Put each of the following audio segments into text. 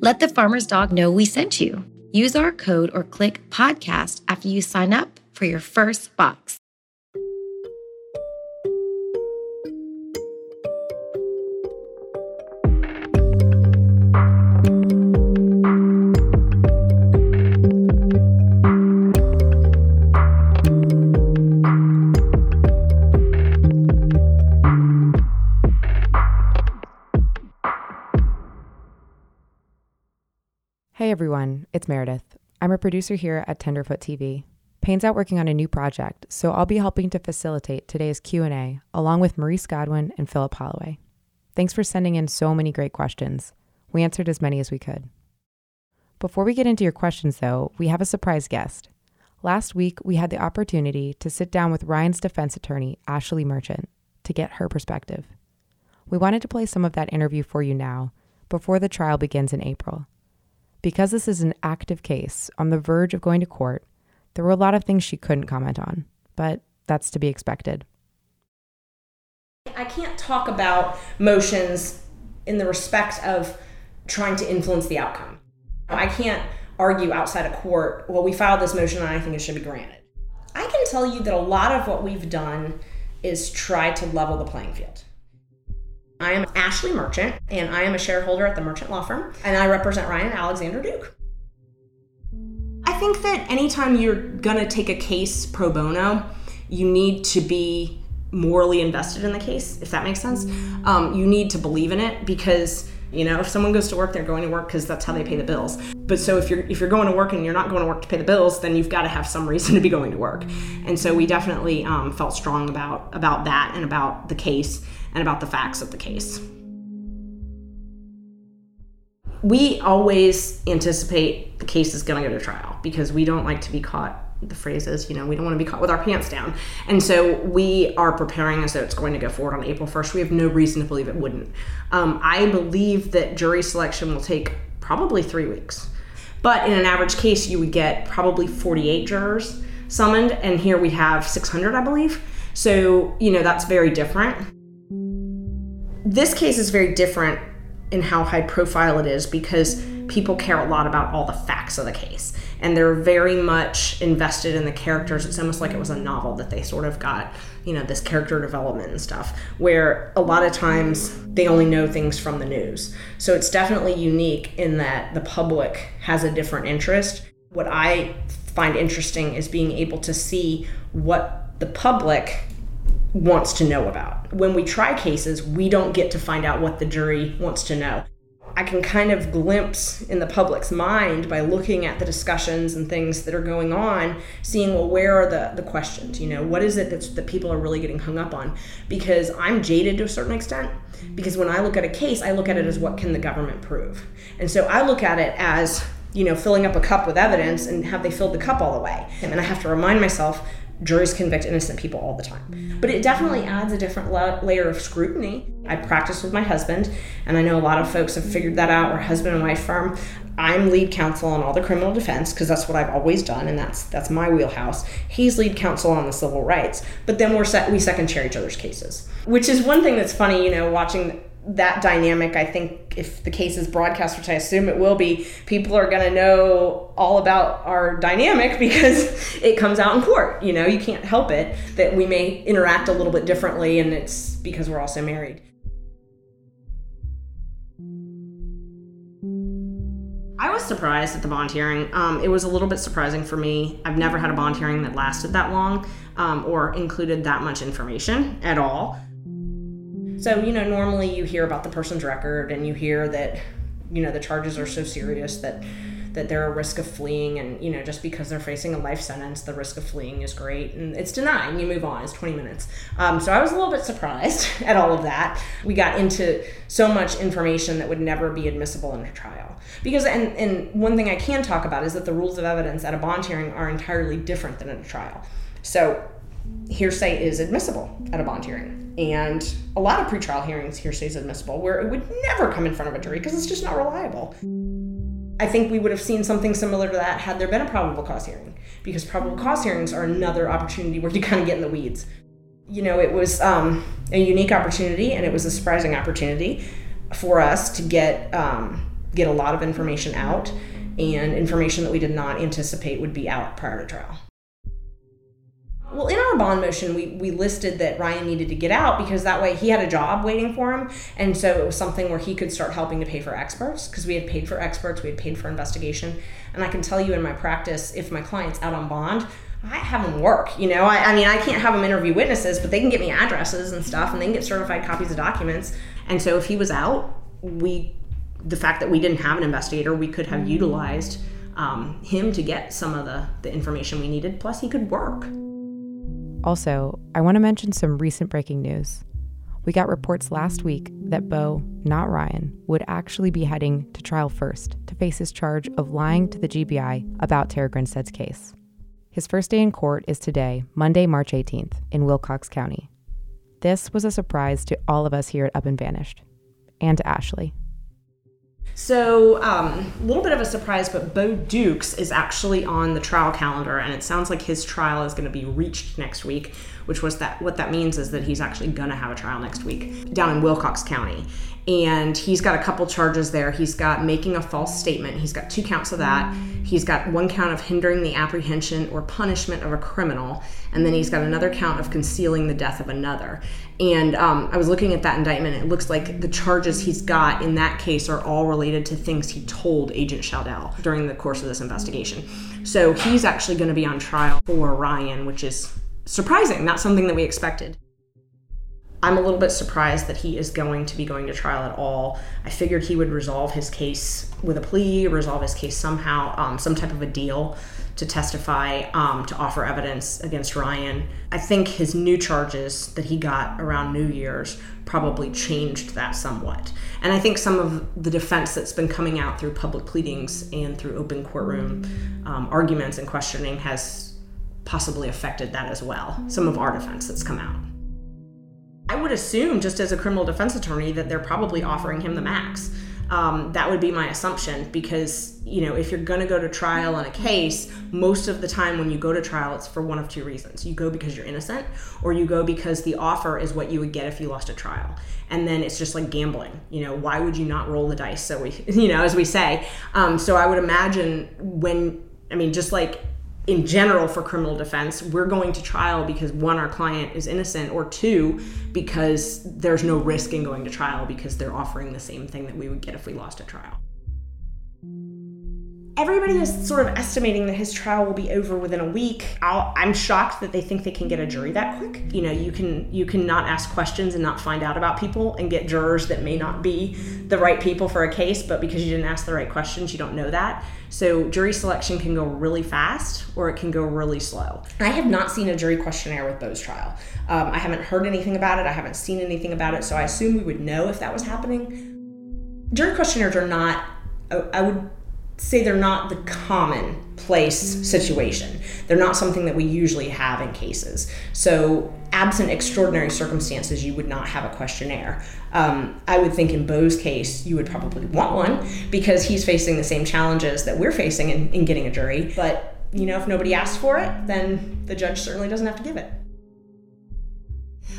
Let the farmer's dog know we sent you. Use our code or click podcast after you sign up for your first box. Hey everyone, it's Meredith. I'm a producer here at Tenderfoot TV. Payne's out working on a new project, so I'll be helping to facilitate today's Q&A along with Maurice Godwin and Philip Holloway. Thanks for sending in so many great questions. We answered as many as we could. Before we get into your questions though, we have a surprise guest. Last week, we had the opportunity to sit down with Ryan's defense attorney, Ashleigh Merchant, to get her perspective. We wanted to play some of that interview for you now, before the trial begins in April. Because this is an active case on the verge of going to court, there were a lot of things she couldn't comment on, but that's to be expected. I can't talk about motions in the respect of trying to influence the outcome. I can't argue outside of court, well, we filed this motion and I think it should be granted. I can tell you that a lot of what we've done is try to level the playing field. I am Ashleigh Merchant, and I am a shareholder at the Merchant Law Firm, and I represent Ryan and Alexander Duke. I think that anytime you're gonna take a case pro bono, you need to be morally invested in the case, if that makes sense. Um, you need to believe in it because you know if someone goes to work, they're going to work because that's how they pay the bills. But so if you're if you're going to work and you're not going to work to pay the bills, then you've got to have some reason to be going to work. And so we definitely um, felt strong about about that and about the case and about the facts of the case. We always anticipate the case is going to go to trial because we don't like to be caught the phrase is, you know, we don't want to be caught with our pants down. And so we are preparing as though it's going to go forward on April 1st. We have no reason to believe it wouldn't. Um, I believe that jury selection will take probably three weeks. But in an average case, you would get probably 48 jurors summoned, and here we have 600, I believe. So, you know, that's very different. This case is very different in how high profile it is because people care a lot about all the facts of the case and they're very much invested in the characters it's almost like it was a novel that they sort of got you know this character development and stuff where a lot of times they only know things from the news so it's definitely unique in that the public has a different interest what i find interesting is being able to see what the public wants to know about. When we try cases, we don't get to find out what the jury wants to know. I can kind of glimpse in the public's mind by looking at the discussions and things that are going on, seeing well where are the, the questions, you know, what is it that's, that people are really getting hung up on? Because I'm jaded to a certain extent. Because when I look at a case, I look at it as what can the government prove? And so I look at it as you know, filling up a cup with evidence and have they filled the cup all the way? And I have to remind myself juries convict innocent people all the time. But it definitely adds a different la- layer of scrutiny. I practice with my husband, and I know a lot of folks have figured that out. We're husband and wife firm. I'm lead counsel on all the criminal defense because that's what I've always done, and that's that's my wheelhouse. He's lead counsel on the civil rights, but then we're set, we second chair each other's cases, which is one thing that's funny. You know, watching that dynamic, I think if the case is broadcast, which I assume it will be, people are going to know all about our dynamic because it comes out in court. You know, you can't help it that we may interact a little bit differently, and it's because we're also married. I was surprised at the bond hearing. Um, it was a little bit surprising for me. I've never had a bond hearing that lasted that long um, or included that much information at all. So, you know, normally you hear about the person's record and you hear that, you know, the charges are so serious that that they're a risk of fleeing and you know just because they're facing a life sentence the risk of fleeing is great and it's denied. And you move on. It's 20 minutes. Um, so i was a little bit surprised at all of that. We got into so much information that would never be admissible in a trial. Because and, and one thing i can talk about is that the rules of evidence at a bond hearing are entirely different than at a trial. So hearsay is admissible at a bond hearing. And a lot of pretrial hearings, hearsay is admissible, where it would never come in front of a jury because it's just not reliable. I think we would have seen something similar to that had there been a probable cause hearing, because probable cause hearings are another opportunity where you kind of get in the weeds. You know, it was um, a unique opportunity, and it was a surprising opportunity for us to get um, get a lot of information out, and information that we did not anticipate would be out prior to trial. Well, in our bond motion, we, we listed that Ryan needed to get out because that way he had a job waiting for him. And so it was something where he could start helping to pay for experts because we had paid for experts, we had paid for investigation. And I can tell you in my practice, if my client's out on bond, I have them work. You know, I, I mean, I can't have them interview witnesses, but they can get me addresses and stuff and they can get certified copies of documents. And so if he was out, we, the fact that we didn't have an investigator, we could have utilized um, him to get some of the, the information we needed. Plus, he could work. Also, I want to mention some recent breaking news. We got reports last week that Bo, not Ryan, would actually be heading to trial first to face his charge of lying to the GBI about Tara Grinstead's case. His first day in court is today, Monday, March 18th, in Wilcox County. This was a surprise to all of us here at Up and Vanished, and to Ashleigh. So, um, a little bit of a surprise, but Bo Dukes is actually on the trial calendar, and it sounds like his trial is going to be reached next week. Which was that? What that means is that he's actually going to have a trial next week down in Wilcox County, and he's got a couple charges there. He's got making a false statement. He's got two counts of that. He's got one count of hindering the apprehension or punishment of a criminal, and then he's got another count of concealing the death of another. And um, I was looking at that indictment. It looks like the charges he's got in that case are all related to things he told Agent Sheldell during the course of this investigation. So he's actually going to be on trial for Ryan, which is surprising, not something that we expected. I'm a little bit surprised that he is going to be going to trial at all. I figured he would resolve his case with a plea, resolve his case somehow, um, some type of a deal to testify, um, to offer evidence against Ryan. I think his new charges that he got around New Year's probably changed that somewhat. And I think some of the defense that's been coming out through public pleadings and through open courtroom um, arguments and questioning has possibly affected that as well. Some of our defense that's come out. I would assume, just as a criminal defense attorney, that they're probably offering him the max. Um, that would be my assumption because, you know, if you're going to go to trial on a case, most of the time when you go to trial, it's for one of two reasons. You go because you're innocent, or you go because the offer is what you would get if you lost a trial. And then it's just like gambling. You know, why would you not roll the dice? So we, you know, as we say. Um, so I would imagine when, I mean, just like in general for criminal defense, we're going to trial because one, our client is innocent, or two, because there's no risk in going to trial because they're offering the same thing that we would get if we lost a trial everybody is sort of estimating that his trial will be over within a week. i am shocked that they think they can get a jury that quick. You know, you can you can not ask questions and not find out about people and get jurors that may not be the right people for a case, but because you didn't ask the right questions, you don't know that. So jury selection can go really fast or it can go really slow. I have not seen a jury questionnaire with Bo's trial. Um, I haven't heard anything about it. I haven't seen anything about it, so I assume we would know if that was happening. Jury questionnaires are not. I would say they're not the commonplace situation. They're not something that we usually have in cases. So, absent extraordinary circumstances, you would not have a questionnaire. Um, I would think in Bo's case, you would probably want one because he's facing the same challenges that we're facing in, in getting a jury. But, you know, if nobody asks for it, then the judge certainly doesn't have to give it.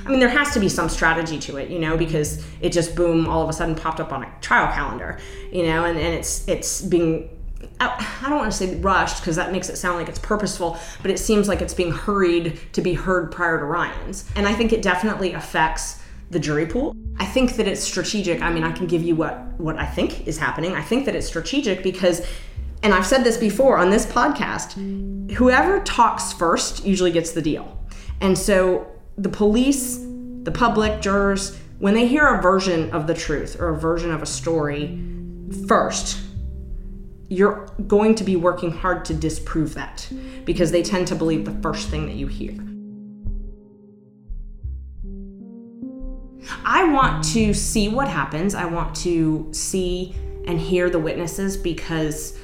I mean, there has to be some strategy to it, you know, because it just boom, all of a sudden popped up on a trial calendar, you know, and, and it's it's being I don't want to say rushed because that makes it sound like it's purposeful, but it seems like it's being hurried to be heard prior to Ryan's. And I think it definitely affects the jury pool. I think that it's strategic. I mean, I can give you what what I think is happening. I think that it's strategic because and I've said this before on this podcast, whoever talks first usually gets the deal. And so the police, the public, jurors, when they hear a version of the truth or a version of a story first, you're going to be working hard to disprove that because they tend to believe the first thing that you hear. I want to see what happens. I want to see and hear the witnesses because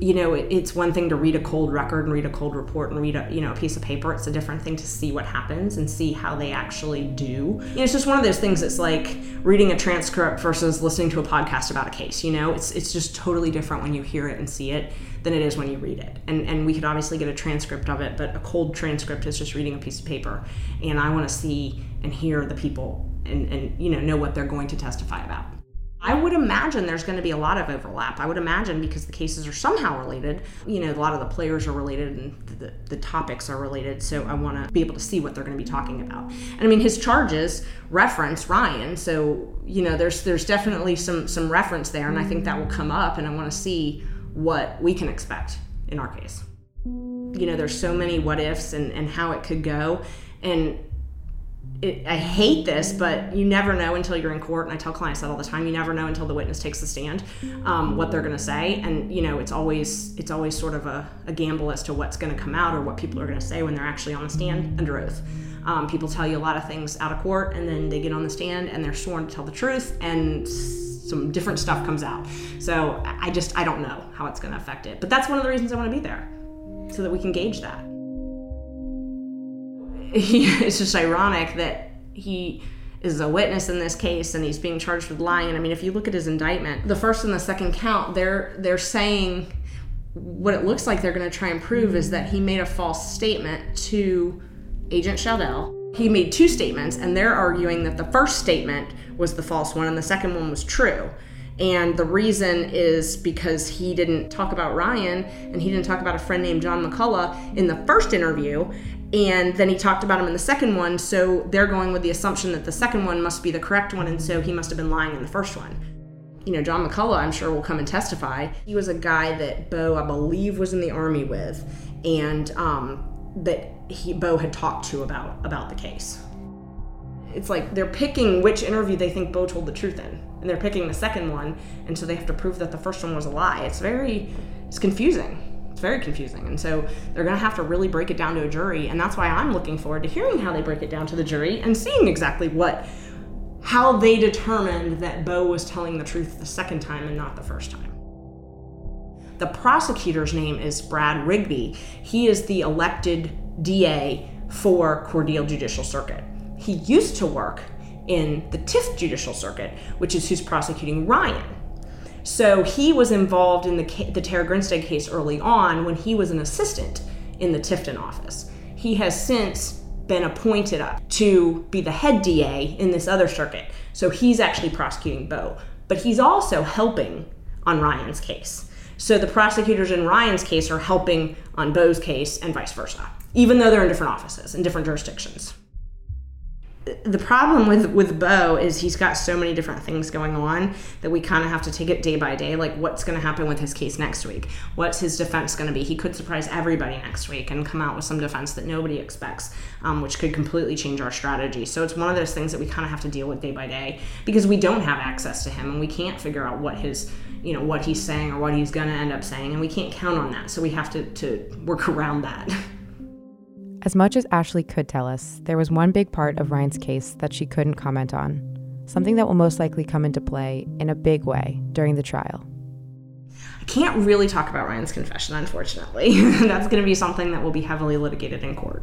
you know it, it's one thing to read a cold record and read a cold report and read a you know a piece of paper. It's a different thing to see what happens and see how they actually do. You know, it's just one of those things it's like reading a transcript versus listening to a podcast about a case you know? It's it's just totally different when you hear it and see it than it is when you read it. And and we could obviously get a transcript of it but a cold transcript is just reading a piece of paper. And i want to see and hear the people and, and you know know what they're going to testify about. I would imagine there's going to be a lot of overlap. I would imagine because the cases are somehow related. You know, a lot of the players are related and the, the topics are related. So I want to be able to see what they're going to be talking about. And I mean, his charges reference Ryan. So, you know, there's there's definitely some some reference there. And I think that will come up. And I want to see what we can expect in our case. You know, there's so many what ifs and, and how it could go. And it, I hate this, but you never know until you're in court. And I tell clients that all the time. You never know until the witness takes the stand um, what they're going to say, and you know it's always it's always sort of a, a gamble as to what's going to come out or what people are going to say when they're actually on the stand under oath. Um, people tell you a lot of things out of court, and then they get on the stand and they're sworn to tell the truth, and some different stuff comes out. So I just I don't know how it's going to affect it, but that's one of the reasons I want to be there, so that we can gauge that. it's just ironic that he is a witness in this case and he's being charged with lying. and I mean, if you look at his indictment, the first and the second count, they're they're saying what it looks like they're going to try and prove is that he made a false statement to Agent Sheldell. He made two statements, and they're arguing that the first statement was the false one and the second one was true. And the reason is because he didn't talk about Ryan and he didn't talk about a friend named John McCullough in the first interview and then he talked about him in the second one so they're going with the assumption that the second one must be the correct one and so he must have been lying in the first one. You know john mccullough i'm sure will come and testify. He was a guy that bo i believe was in the army with and um, that he bo had talked to about about the case. It's like they're picking which interview they think bo told the truth in and they're picking the second one and so they have to prove that the first one was a lie. It's very it's confusing it's very confusing. And so they're going to have to really break it down to a jury. And that's why I'm looking forward to hearing how they break it down to the jury and seeing exactly what, how they determined that Bo was telling the truth the second time and not the first time. The prosecutor's name is Brad Rigby. He is the elected DA for Cordele Judicial Circuit. He used to work in the Tift Judicial Circuit, which is who's prosecuting Ryan. So he was involved in the, the Tara Grinstead case early on when he was an assistant in the Tifton office. He has since been appointed up to be the head DA in this other circuit. So he's actually prosecuting Bo. But he's also helping on Ryan's case. So the prosecutors in Ryan's case are helping on Bo's case and vice versa, even though they're in different offices in different jurisdictions the problem with with Bo is he's got so many different things going on that we kind of have to take it day by day. Like, what's going to happen with his case next week? What's his defense going to be? He could surprise everybody next week and come out with some defense that nobody expects, um, which could completely change our strategy. So it's one of those things that we kind of have to deal with day by day because we don't have access to him and we can't figure out what his you know what he's saying or what he's going to end up saying and we can't count on that so we have to, to work around that As much as Ashleigh could tell us, there was one big part of Ryan's case that she couldn't comment on, something that will most likely come into play in a big way during the trial. I can't really talk about Ryan's confession, unfortunately. That's going to be something that will be heavily litigated in court.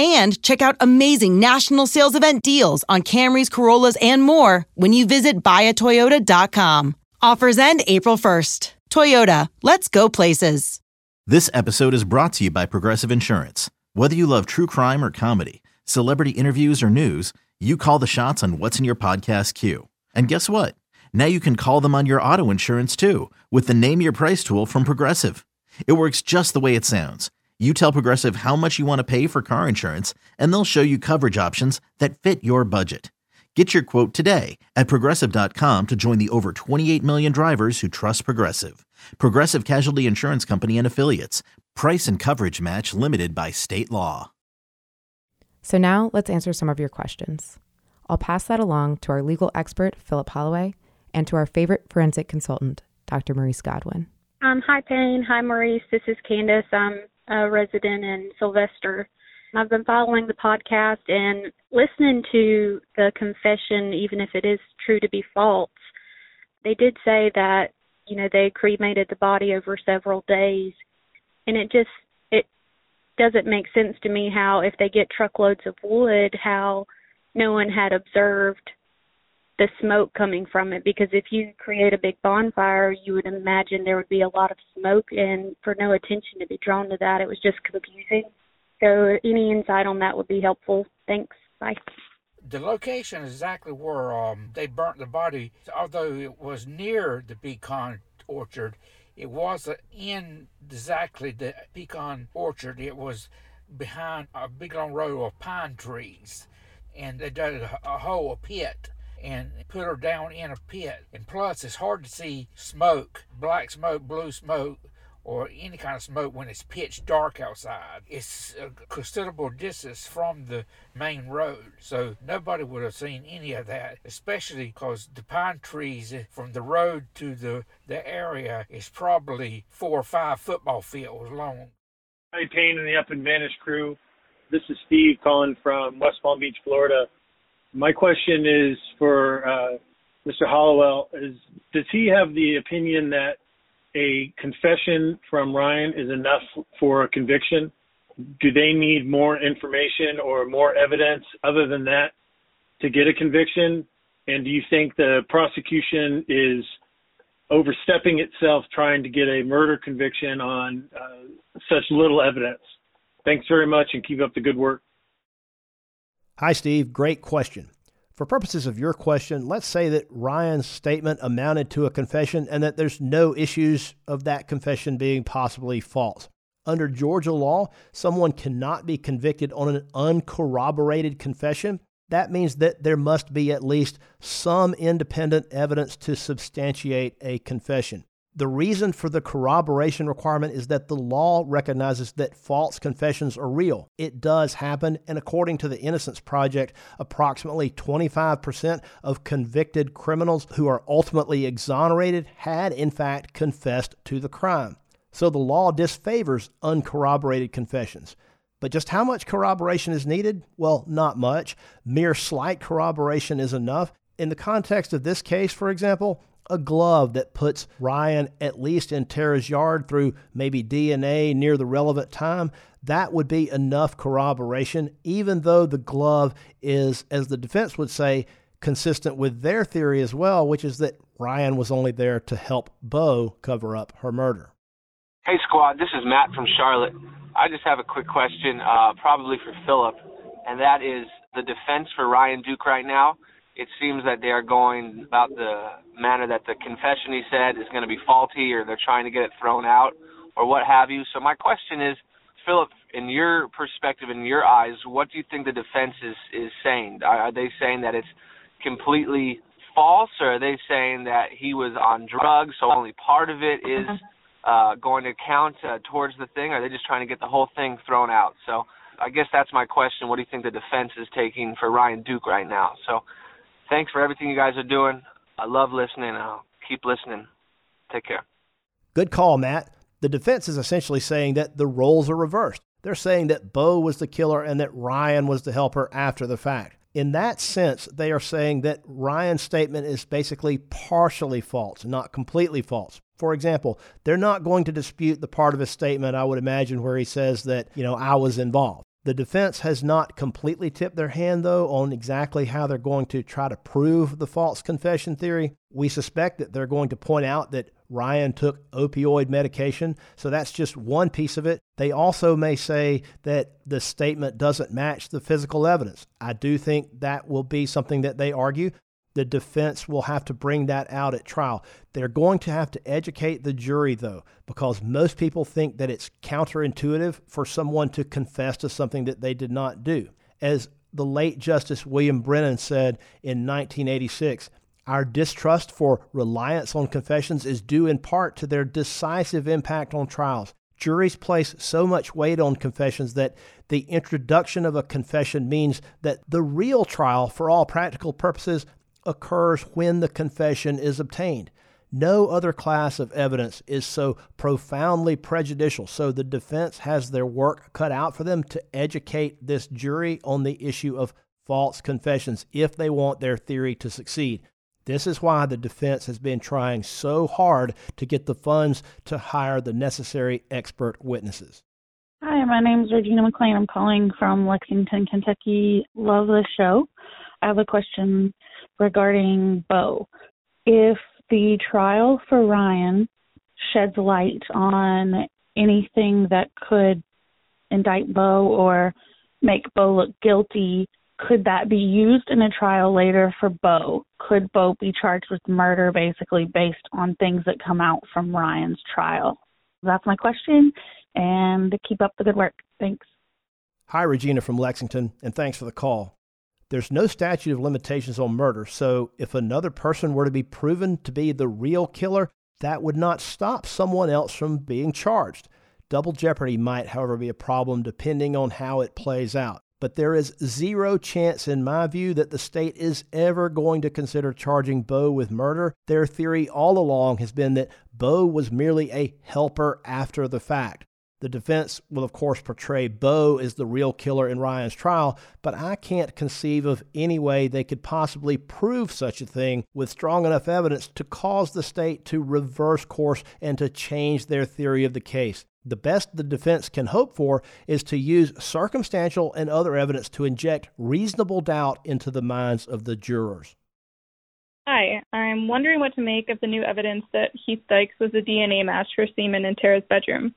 and check out amazing national sales event deals on Camrys, Corollas, and more when you visit buyatoyota.com. Offers end April 1st. Toyota, let's go places. This episode is brought to you by Progressive Insurance. Whether you love true crime or comedy, celebrity interviews or news, you call the shots on what's in your podcast queue. And guess what? Now you can call them on your auto insurance too with the Name Your Price tool from Progressive. It works just the way it sounds you tell Progressive how much you want to pay for car insurance, and they'll show you coverage options that fit your budget. Get your quote today at progressive.com to join the over 28 million drivers who trust Progressive. Progressive Casualty Insurance Company and Affiliates. Price and coverage match limited by state law. So now let's answer some of your questions. I'll pass that along to our legal expert, Philip Holloway, and to our favorite forensic consultant, Dr. Maurice Godwin. Um, hi, Payne. Hi, Maurice. This is Candace. I'm a resident in Sylvester. I've been following the podcast and listening to the confession, even if it is true to be false. They did say that, you know, they cremated the body over several days. And it just, it doesn't make sense to me how, if they get truckloads of wood, how no one had observed the smoke coming from it because if you create a big bonfire you would imagine there would be a lot of smoke and for no attention to be drawn to that it was just confusing. So any insight on that would be helpful. Thanks. Bye. The location exactly where um, they burnt the body. Although it was near the pecan orchard it wasn't in exactly the pecan orchard. It was behind a big long row of pine trees and they dug a, a hole a pit and put her down in a pit. And plus, it's hard to see smoke, black smoke, blue smoke, or any kind of smoke when it's pitch dark outside. It's a considerable distance from the main road, so nobody would have seen any of that, especially because the pine trees from the road to the, the area is probably four or five football fields long. Hi, Payne and the Up and Vanish crew. This is Steve calling from West Palm Beach, Florida. My question is for uh, Mr. Hollowell: Is does he have the opinion that a confession from Ryan is enough for a conviction? Do they need more information or more evidence other than that to get a conviction? And do you think the prosecution is overstepping itself trying to get a murder conviction on uh, such little evidence? Thanks very much and keep up the good work. Hi, Steve. Great question. For purposes of your question, let's say that Ryan's statement amounted to a confession and that there's no issues of that confession being possibly false. Under Georgia law, someone cannot be convicted on an uncorroborated confession. That means that there must be at least some independent evidence to substantiate a confession. The reason for the corroboration requirement is that the law recognizes that false confessions are real. It does happen, and according to the Innocence Project, approximately 25% of convicted criminals who are ultimately exonerated had, in fact, confessed to the crime. So the law disfavors uncorroborated confessions. But just how much corroboration is needed? Well, not much. Mere slight corroboration is enough. In the context of this case, for example, a glove that puts Ryan at least in Tara's yard through maybe DNA near the relevant time, that would be enough corroboration, even though the glove is, as the defense would say, consistent with their theory as well, which is that Ryan was only there to help Bo cover up her murder. Hey, squad, this is Matt from Charlotte. I just have a quick question, uh, probably for Philip, and that is the defense for Ryan Duke right now it seems that they are going about the manner that the confession he said is going to be faulty or they're trying to get it thrown out or what have you. So my question is, Philip, in your perspective, in your eyes, what do you think the defense is is saying? Are, are they saying that it's completely false, or are they saying that he was on drugs, so only part of it is uh, going to count uh, towards the thing? Or are they just trying to get the whole thing thrown out? So I guess that's my question. What do you think the defense is taking for Ryan Duke right now? So, thanks for everything you guys are doing. I love listening. I'll keep listening. Take care. Good call, Matt. The defense is essentially saying that the roles are reversed. They're saying that Bo was the killer and that Ryan was the helper after the fact. In that sense, they are saying that Ryan's statement is basically partially false, not completely false. For example, they're not going to dispute the part of his statement, I would imagine, where he says that, you know, I was involved. The defense has not completely tipped their hand, though, on exactly how they're going to try to prove the false confession theory. We suspect that they're going to point out that Ryan took opioid medication, so that's just one piece of it. They also may say that the statement doesn't match the physical evidence. I do think that will be something that they argue. The defense will have to bring that out at trial. They're going to have to educate the jury, though, because most people think that it's counterintuitive for someone to confess to something that they did not do. As the late Justice William Brennan said in 1986, our distrust for reliance on confessions is due in part to their decisive impact on trials. Juries place so much weight on confessions that the introduction of a confession means that the real trial, for all practical purposes, occurs when the confession is obtained. No other class of evidence is so profoundly prejudicial, so the defense has their work cut out for them to educate this jury on the issue of false confessions if they want their theory to succeed. This is why the defense has been trying so hard to get the funds to hire the necessary expert witnesses. Hi, my name is Regina McLean. I'm calling from Lexington, Kentucky. Love the show. I have a question regarding Bo. If the trial for Ryan sheds light on anything that could indict Bo or make Bo look guilty, could that be used in a trial later for Bo? Could Bo be charged with murder basically based on things that come out from Ryan's trial? That's my question, and keep up the good work. Thanks. Hi, Regina from Lexington, and thanks for the call. There's no statute of limitations on murder, so if another person were to be proven to be the real killer, that would not stop someone else from being charged. Double jeopardy might, however, be a problem depending on how it plays out but there is zero chance, in my view, that the state is ever going to consider charging Bo with murder. Their theory all along has been that Bo was merely a helper after the fact. The defense will, of course, portray Bo as the real killer in Ryan's trial, but I can't conceive of any way they could possibly prove such a thing with strong enough evidence to cause the state to reverse course and to change their theory of the case. The best the defense can hope for is to use circumstantial and other evidence to inject reasonable doubt into the minds of the jurors. Hi, I'm wondering what to make of the new evidence that Heath Dykes was a DNA match for semen in Tara's bedroom.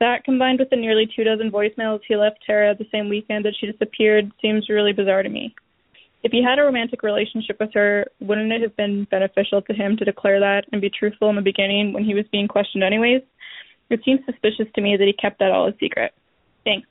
That, combined with the nearly two dozen voicemails he left Tara the same weekend that she disappeared, seems really bizarre to me. If he had a romantic relationship with her, wouldn't it have been beneficial to him to declare that and be truthful in the beginning when he was being questioned, anyways? It seems suspicious to me that he kept that all a secret. Thanks.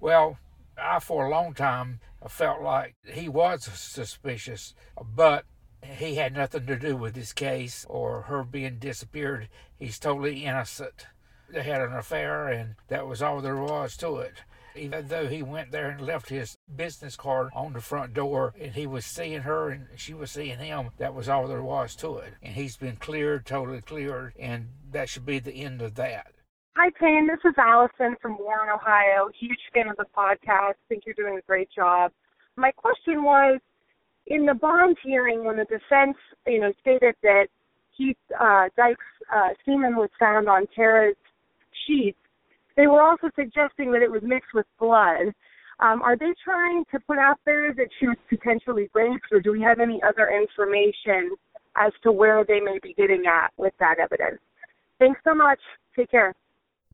Well, I, for a long time, felt like he was suspicious, but he had nothing to do with this case or her being disappeared. He's totally innocent. They had an affair, and that was all there was to it even though he went there and left his business card on the front door and he was seeing her and she was seeing him, that was all there was to it. And he's been cleared, totally cleared, and that should be the end of that. Hi, Payne. This is Allison from Warren, Ohio. Huge fan of the podcast. Think you're doing a great job. My question was, in the bond hearing, when the defense, you know, stated that Keith uh, Dykes' uh, semen was found on Tara's sheets, they were also suggesting that it was mixed with blood. Um, are they trying to put out there that she was potentially raped, or do we have any other information as to where they may be getting at with that evidence? Thanks so much. Take care.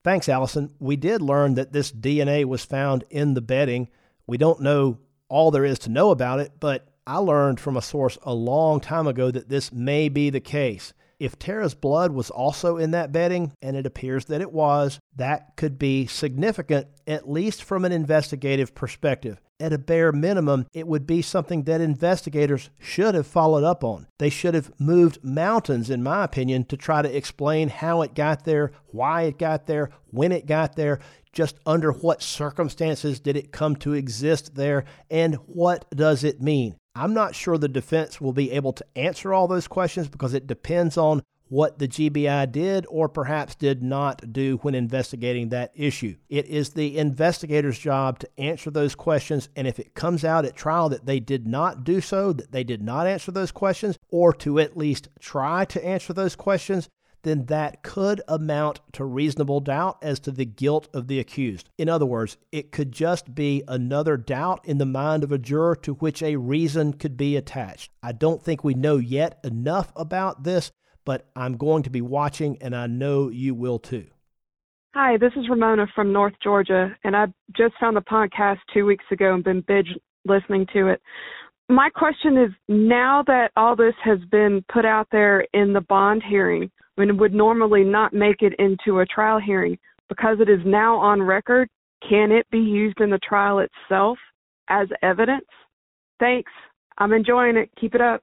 Thanks, Allison. We did learn that this DNA was found in the bedding. We don't know all there is to know about it, but I learned from a source a long time ago that this may be the case. If Tara's blood was also in that bedding, and it appears that it was, that could be significant, at least from an investigative perspective. At a bare minimum, it would be something that investigators should have followed up on. They should have moved mountains, in my opinion, to try to explain how it got there, why it got there, when it got there just under what circumstances did it come to exist there, and what does it mean? I'm not sure the defense will be able to answer all those questions because it depends on what the GBI did or perhaps did not do when investigating that issue. It is the investigator's job to answer those questions, and if it comes out at trial that they did not do so, that they did not answer those questions, or to at least try to answer those questions, then that could amount to reasonable doubt as to the guilt of the accused. In other words, it could just be another doubt in the mind of a juror to which a reason could be attached. I don't think we know yet enough about this, but I'm going to be watching, and I know you will too. Hi, this is Ramona from North Georgia, and I just found the podcast two weeks ago and been binge listening to it. My question is now that all this has been put out there in the bond hearing, when it would normally not make it into a trial hearing, because it is now on record, can it be used in the trial itself as evidence? Thanks. I'm enjoying it. Keep it up.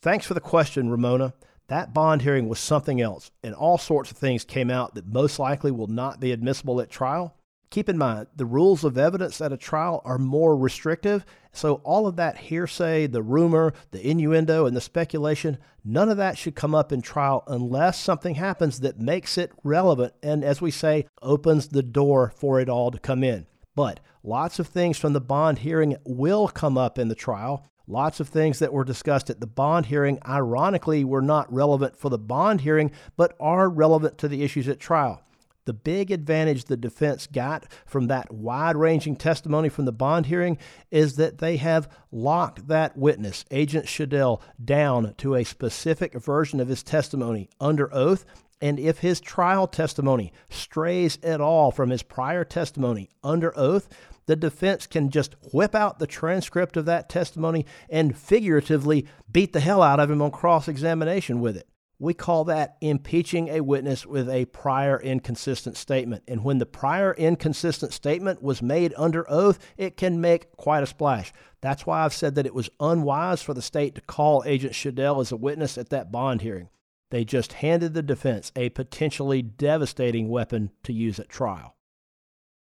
Thanks for the question, Ramona. That bond hearing was something else, and all sorts of things came out that most likely will not be admissible at trial. Keep in mind, the rules of evidence at a trial are more restrictive, so all of that hearsay, the rumor, the innuendo, and the speculation, none of that should come up in trial unless something happens that makes it relevant and, as we say, opens the door for it all to come in. But lots of things from the bond hearing will come up in the trial. Lots of things that were discussed at the bond hearing, ironically, were not relevant for the bond hearing, but are relevant to the issues at trial. The big advantage the defense got from that wide ranging testimony from the bond hearing is that they have locked that witness, Agent Shadell, down to a specific version of his testimony under oath. And if his trial testimony strays at all from his prior testimony under oath, the defense can just whip out the transcript of that testimony and figuratively beat the hell out of him on cross examination with it. We call that impeaching a witness with a prior inconsistent statement. And when the prior inconsistent statement was made under oath, it can make quite a splash. That's why I've said that it was unwise for the state to call Agent Shadell as a witness at that bond hearing. They just handed the defense a potentially devastating weapon to use at trial.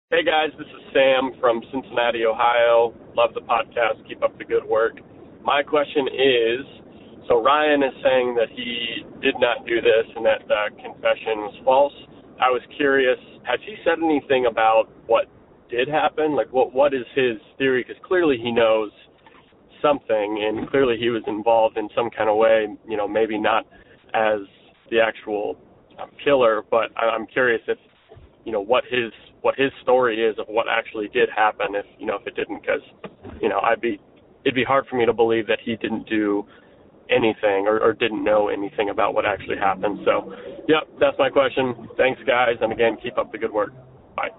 Hey guys, this is Sam from Cincinnati, Ohio. Love the podcast. Keep up the good work. My question is so Ryan is saying that he did not do this and that the confession was false. I was curious, has he said anything about what did happen? Like, what what is his theory? Because clearly he knows something, and clearly he was involved in some kind of way. You know, maybe not as the actual um, killer, but I, I'm curious if you know what his what his story is of what actually did happen. If you know if it didn't, because you know I'd be it'd be hard for me to believe that he didn't do anything or, or didn't know anything about what actually happened. So, yep, that's my question. Thanks, guys. And again, keep up the good work. Bye.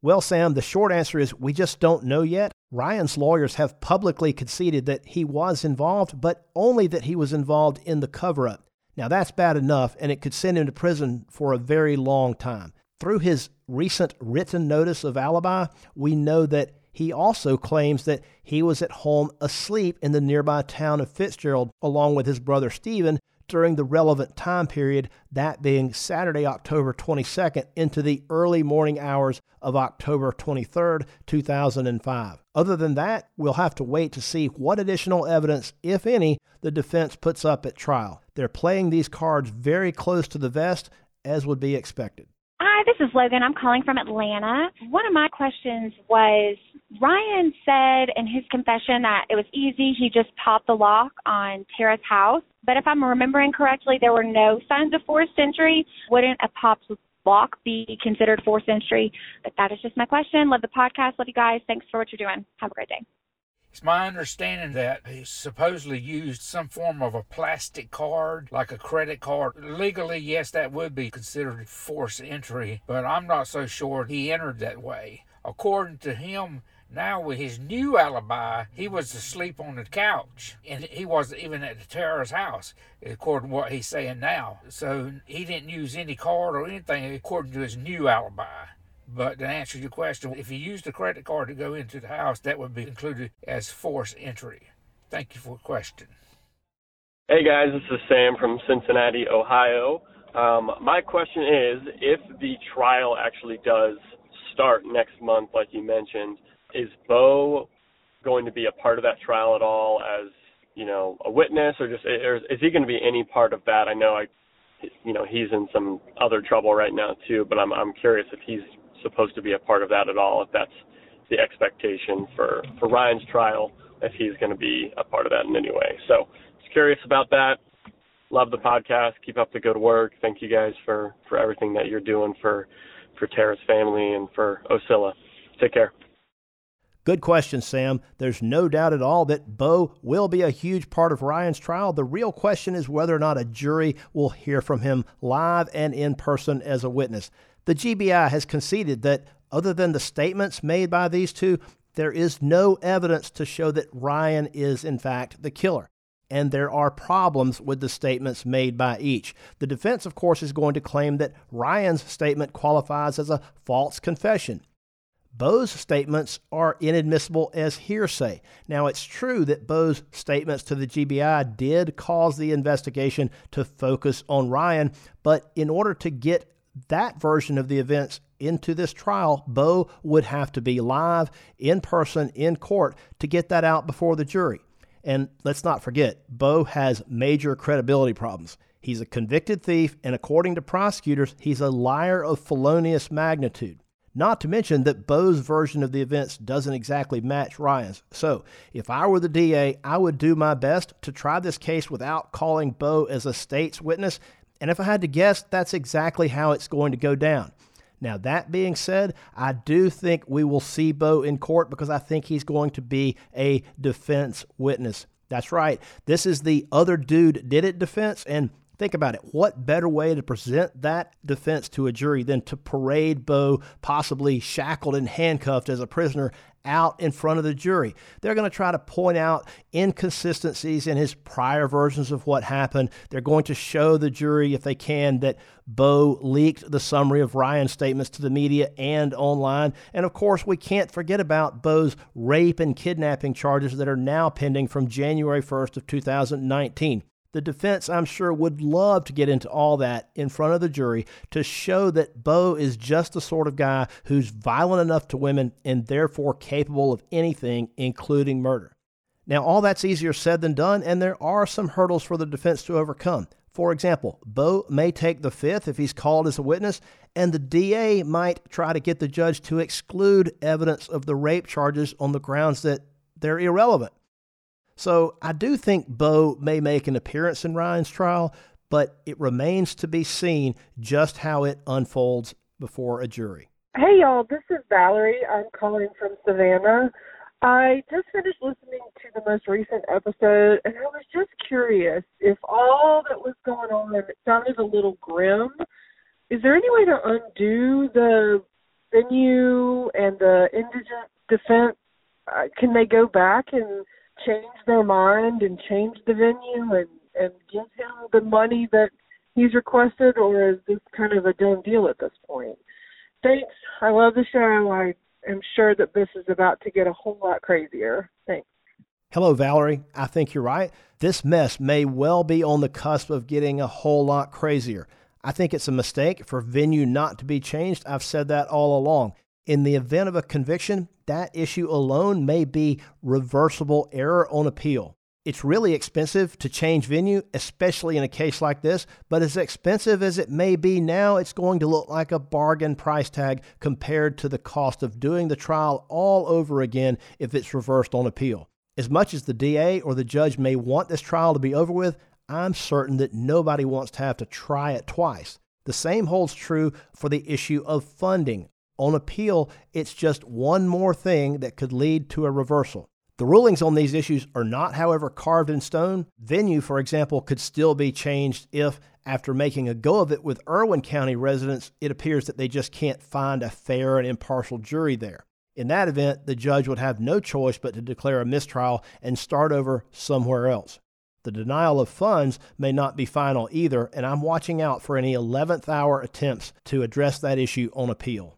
Well, Sam, the short answer is we just don't know yet. Ryan's lawyers have publicly conceded that he was involved, but only that he was involved in the cover up. Now, that's bad enough, and it could send him to prison for a very long time. Through his recent written notice of alibi, we know that he also claims that he was at home asleep in the nearby town of Fitzgerald along with his brother Stephen during the relevant time period, that being Saturday, October 22nd into the early morning hours of October 23rd, 2005. Other than that, we'll have to wait to see what additional evidence, if any, the defense puts up at trial. They're playing these cards very close to the vest, as would be expected. Hi, this is Logan. I'm calling from Atlanta. One of my questions was Ryan said in his confession that it was easy. He just popped the lock on Tara's house. But if I'm remembering correctly, there were no signs of forced entry. Wouldn't a popped lock be considered forced entry? But that is just my question. Love the podcast. Love you guys. Thanks for what you're doing. Have a great day. It's my understanding that he supposedly used some form of a plastic card, like a credit card. Legally, yes, that would be considered forced entry, but I'm not so sure he entered that way. According to him, Now, with his new alibi, he was asleep on the couch and he wasn't even at the Tara's house, according to what he's saying now. So he didn't use any card or anything according to his new alibi. But to answer your question, if he used a credit card to go into the house, that would be included as forced entry. Thank you for the question. Hey guys, this is Sam from Cincinnati, Ohio. Um, my question is if the trial actually does start next month, like you mentioned, is Bo going to be a part of that trial at all as you know a witness, or just or is he going to be any part of that? I know I, you know, he's in some other trouble right now too, but I'm I'm curious if he's supposed to be a part of that at all, if that's the expectation for for Ryan's trial, if he's going to be a part of that in any way. So, just curious about that. Love the podcast. Keep up the good work. Thank you guys for for everything that you're doing for for Tara's family and for Ocilla. Take care. Good question, Sam. There's no doubt at all that Bo will be a huge part of Ryan's trial. The real question is whether or not a jury will hear from him live and in person as a witness. The GBI has conceded that, other than the statements made by these two, there is no evidence to show that Ryan is, in fact, the killer. And there are problems with the statements made by each. The defense, of course, is going to claim that Ryan's statement qualifies as a false confession. Bo's statements are inadmissible as hearsay. Now, it's true that Bo's statements to the GBI did cause the investigation to focus on Ryan, but in order to get that version of the events into this trial, Bo would have to be live, in person, in court to get that out before the jury. And let's not forget, Bo has major credibility problems. He's a convicted thief, and according to prosecutors, he's a liar of felonious magnitude. Not to mention that Bo's version of the events doesn't exactly match Ryan's. So, if I were the DA, I would do my best to try this case without calling Bo as a state's witness. And if I had to guess, that's exactly how it's going to go down. Now, that being said, I do think we will see Bo in court because I think he's going to be a defense witness. That's right. This is the other dude did it defense. And Think about it. What better way to present that defense to a jury than to parade Bo, possibly shackled and handcuffed as a prisoner, out in front of the jury? They're going to try to point out inconsistencies in his prior versions of what happened. They're going to show the jury, if they can, that Bo leaked the summary of Ryan's statements to the media and online. And of course, we can't forget about Bo's rape and kidnapping charges that are now pending from January 1st of 2019. The defense, I'm sure, would love to get into all that in front of the jury to show that Bo is just the sort of guy who's violent enough to women and therefore capable of anything, including murder. Now, all that's easier said than done, and there are some hurdles for the defense to overcome. For example, Bo may take the fifth if he's called as a witness, and the DA might try to get the judge to exclude evidence of the rape charges on the grounds that they're irrelevant. So I do think Bo may make an appearance in Ryan's trial, but it remains to be seen just how it unfolds before a jury. Hey, y'all, this is Valerie. I'm calling from Savannah. I just finished listening to the most recent episode, and I was just curious if all that was going on it sounded a little grim. Is there any way to undo the venue and the indigent defense? Uh, can they go back and change their mind and change the venue and and give him the money that he's requested, or is this kind of a done deal at this point? Thanks. I love the show. I am sure that this is about to get a whole lot crazier. Thanks. Hello, Valerie. I think you're right. This mess may well be on the cusp of getting a whole lot crazier. I think it's a mistake for venue not to be changed. I've said that all along. In the event of a conviction, that issue alone may be reversible error on appeal. It's really expensive to change venue, especially in a case like this, but as expensive as it may be now, it's going to look like a bargain price tag compared to the cost of doing the trial all over again if it's reversed on appeal. As much as the DA or the judge may want this trial to be over with, I'm certain that nobody wants to have to try it twice. The same holds true for the issue of funding. On appeal, it's just one more thing that could lead to a reversal. The rulings on these issues are not, however, carved in stone. Venue, for example, could still be changed if, after making a go of it with Irwin County residents, it appears that they just can't find a fair and impartial jury there. In that event, the judge would have no choice but to declare a mistrial and start over somewhere else. The denial of funds may not be final either, and I'm watching out for any 11th hour attempts to address that issue on appeal.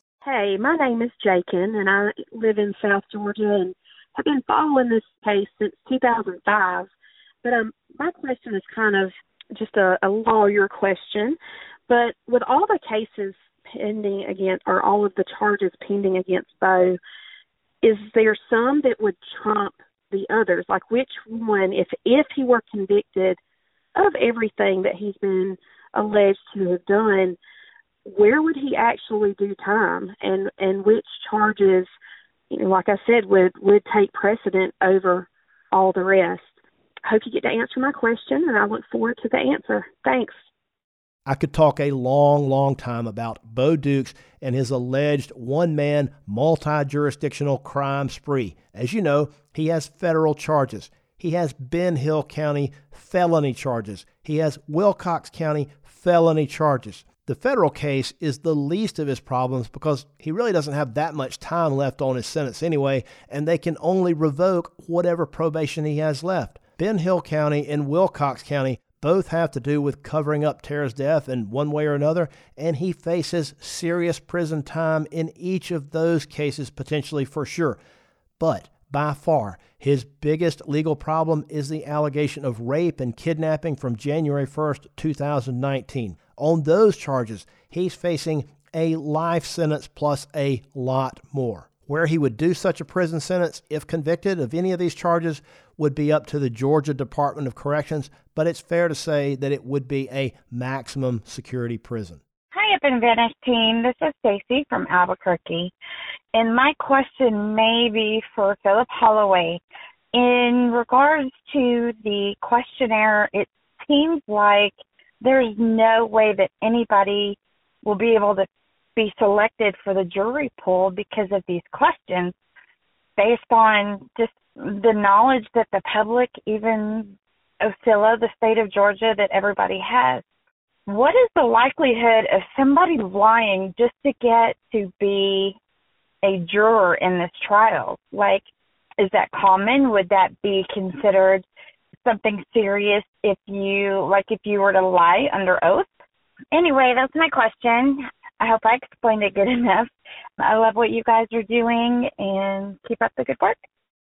Hey, my name is Jakin, and I live in South Georgia and have been following this case since 2005. But um, my question is kind of just a, a lawyer question. But with all the cases pending against, or all of the charges pending against Bo, is there some that would trump the others? Like which one, if if he were convicted of everything that he's been alleged to have done, where would he actually do time and and which charges you know like i said would would take precedent over all the rest hope you get to answer my question and i look forward to the answer thanks I could talk a long, long time about Bo Dukes and his alleged one man, multi jurisdictional crime spree. As you know, he has federal charges. He has Ben Hill County felony charges. He has Wilcox County felony charges. The federal case is the least of his problems because he really doesn't have that much time left on his sentence anyway, and they can only revoke whatever probation he has left. Ben Hill County and Wilcox County both have to do with covering up Tara's death in one way or another, and he faces serious prison time in each of those cases potentially for sure. But by far, his biggest legal problem is the allegation of rape and kidnapping from January 1st, 2019. On those charges, he's facing a life sentence plus a lot more. Where he would do such a prison sentence, if convicted of any of these charges, would be up to the Georgia Department of Corrections, but it's fair to say that it would be a maximum security prison. Hi, Up and Vanished team. This is Stacy from Albuquerque. And my question may be for Philip Holloway. In regards to the questionnaire, it seems like there's no way that anybody will be able to be selected for the jury pool because of these questions based on just the knowledge that the public, even Ocilla, the state of Georgia, that everybody has. What is the likelihood of somebody lying just to get to be a juror in this trial? Like, is that common? Would that be considered something serious if you like if you were to lie under oath? Anyway, that's my question. I hope I explained it good enough. I love what you guys are doing and keep up the good work.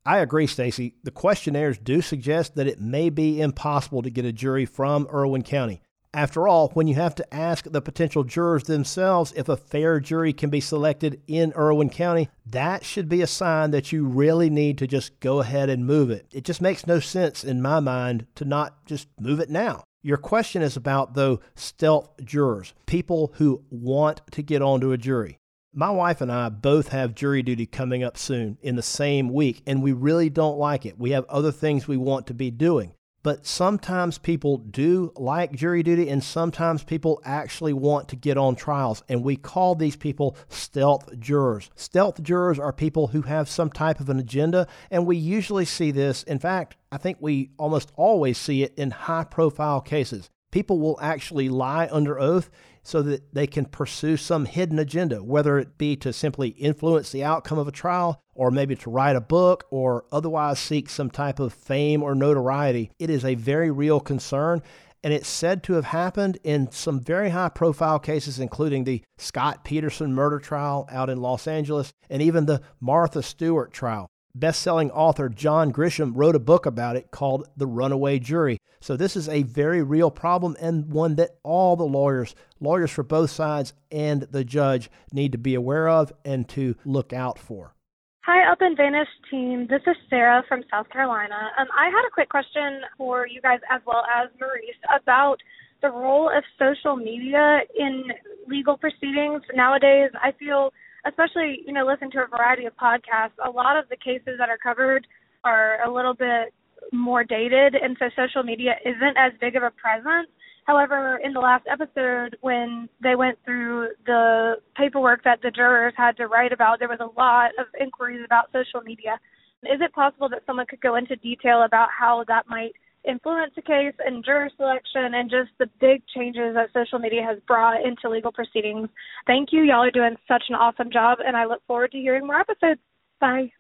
I agree, Stacy. The questionnaires do suggest that it may be impossible to get a jury from Irwin County. After all, when you have to ask the potential jurors themselves if a fair jury can be selected in Irwin County, that should be a sign that you really need to just go ahead and move it. It just makes no sense in my mind to not just move it now. Your question is about, though, stealth jurors, people who want to get onto a jury. My wife and I both have jury duty coming up soon in the same week, and we really don't like it. We have other things we want to be doing. But sometimes people do like jury duty, and sometimes people actually want to get on trials. And we call these people stealth jurors. Stealth jurors are people who have some type of an agenda, and we usually see this. In fact, I think we almost always see it in high profile cases. People will actually lie under oath so that they can pursue some hidden agenda, whether it be to simply influence the outcome of a trial or maybe to write a book or otherwise seek some type of fame or notoriety. It is a very real concern. And it's said to have happened in some very high profile cases, including the Scott Peterson murder trial out in Los Angeles and even the Martha Stewart trial best-selling author John Grisham wrote a book about it called The Runaway Jury. So this is a very real problem and one that all the lawyers, lawyers for both sides and the judge need to be aware of and to look out for. Hi, Up and Vanished team. This is Sarah from South Carolina. Um, I had a quick question for you guys as well as Maurice about the role of social media in legal proceedings. Nowadays, I feel especially you know listening to a variety of podcasts a lot of the cases that are covered are a little bit more dated and so social media isn't as big of a presence. However in the last episode when they went through the paperwork that the jurors had to write about there was a lot of inquiries about social media. Is it possible that someone could go into detail about how that might influence a case and juror selection and just the big changes that social media has brought into legal proceedings. Thank you. Y'all are doing such an awesome job, and I look forward to hearing more episodes. Bye.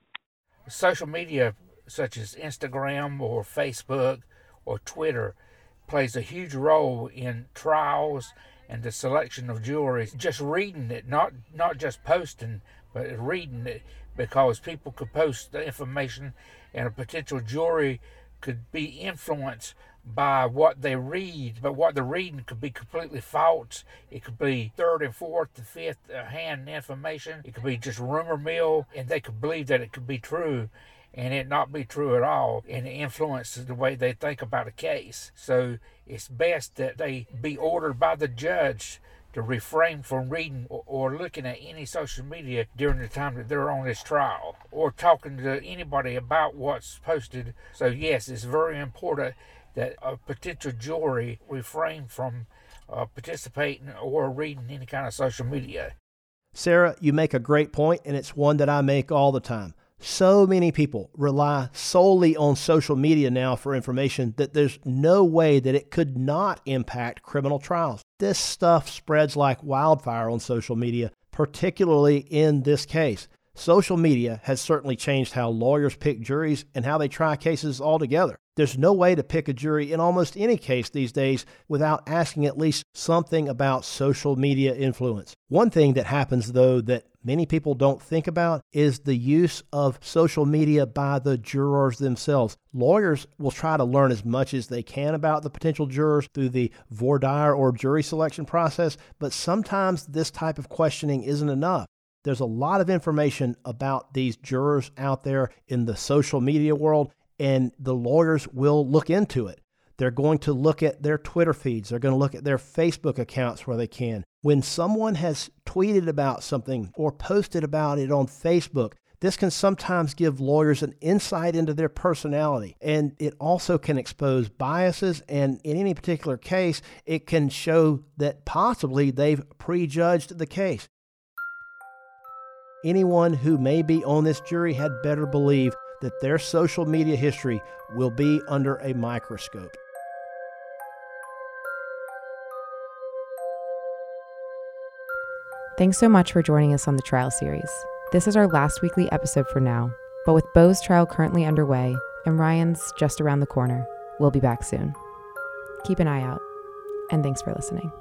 Social media, such as Instagram or Facebook or Twitter, plays a huge role in trials and the selection of juries. Just reading it, not not just posting, but reading it, because people could post the information, and a potential jury could be influenced by what they read, but what they're reading could be completely false. It could be third and fourth and fifth uh, hand information. It could be just rumor mill, and they could believe that it could be true and it not be true at all, and it influences the way they think about a case. So it's best that they be ordered by the judge to refrain from reading or, looking at any social media during the time that they're on this trial or talking to anybody about what's posted. So, yes, it's very important that a potential jury refrain from uh, participating or reading any kind of social media. Sarah, you make a great point, and it's one that I make all the time. So many people rely solely on social media now for information that there's no way that it could not impact criminal trials. This stuff spreads like wildfire on social media, particularly in this case. Social media has certainly changed how lawyers pick juries and how they try cases altogether. There's no way to pick a jury in almost any case these days without asking at least something about social media influence. One thing that happens, though, that many people don't think about is the use of social media by the jurors themselves. Lawyers will try to learn as much as they can about the potential jurors through the voir dire or jury selection process, but sometimes this type of questioning isn't enough. There's a lot of information about these jurors out there in the social media world, and the lawyers will look into it. They're going to look at their Twitter feeds. They're going to look at their Facebook accounts where they can. When someone has tweeted about something or posted about it on Facebook, this can sometimes give lawyers an insight into their personality, and it also can expose biases. And in any particular case, it can show that possibly they've prejudged the case. Anyone who may be on this jury had better believe that their social media history will be under a microscope. Thanks so much for joining us on the trial series. This is our last weekly episode for now, but with Bo's trial currently underway and Ryan's just around the corner, we'll be back soon. Keep an eye out, and thanks for listening.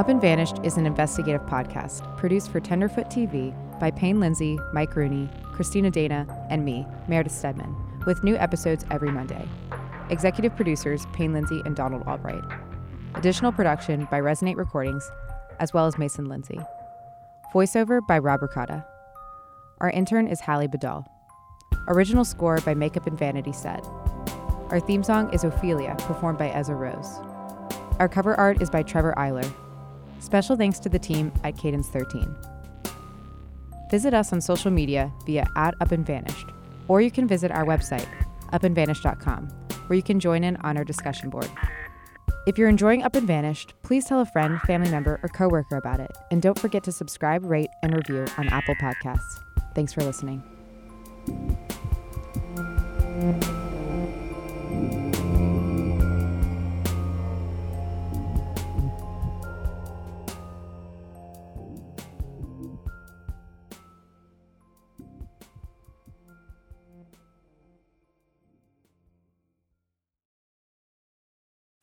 Up and Vanished is an investigative podcast produced for Tenderfoot TV by Payne Lindsay, Mike Rooney, Christina Dana, and me, Meredith Stedman, with new episodes every Monday. Executive producers Payne Lindsay and Donald Albright. Additional production by Resonate Recordings, as well as Mason Lindsay. Voiceover by Rob Ricotta. Our intern is Hallie Bedell. Original score by Makeup and Vanity Set. Our theme song is Ophelia, performed by Ezra Rose. Our cover art is by Trevor Eiler. Special thanks to the team at Cadence 13. visit us on social media via at Up and Vanished, or you can visit our website, upandvanished.com, where you can join in on our discussion board. If you're enjoying Up and Vanished, please tell a friend, family member, or coworker about it, and don't forget to subscribe, rate, and review on Apple Podcasts. Thanks for listening.